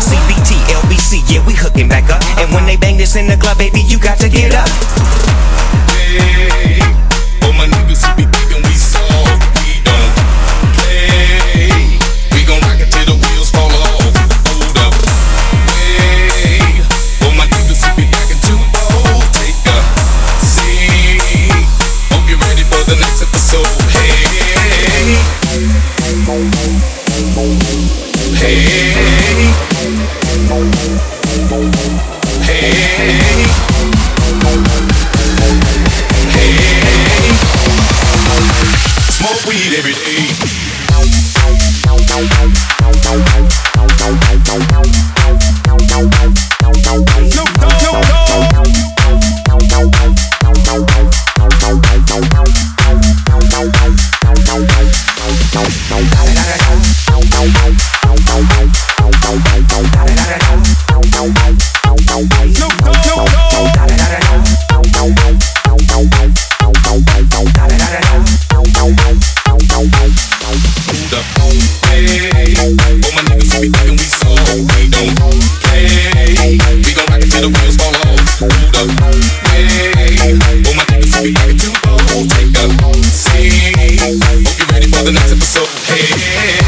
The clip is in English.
CBT, LBC, yeah, we hooking back up. And when they bang this in the club, baby, you got to get up. Hey, all my niggas be we we don't play. We gon' rock the wheels fall off. Hold up. Hey, all my niggas be oh, ready for the next episode. Hey, hey. weed every day. Hey.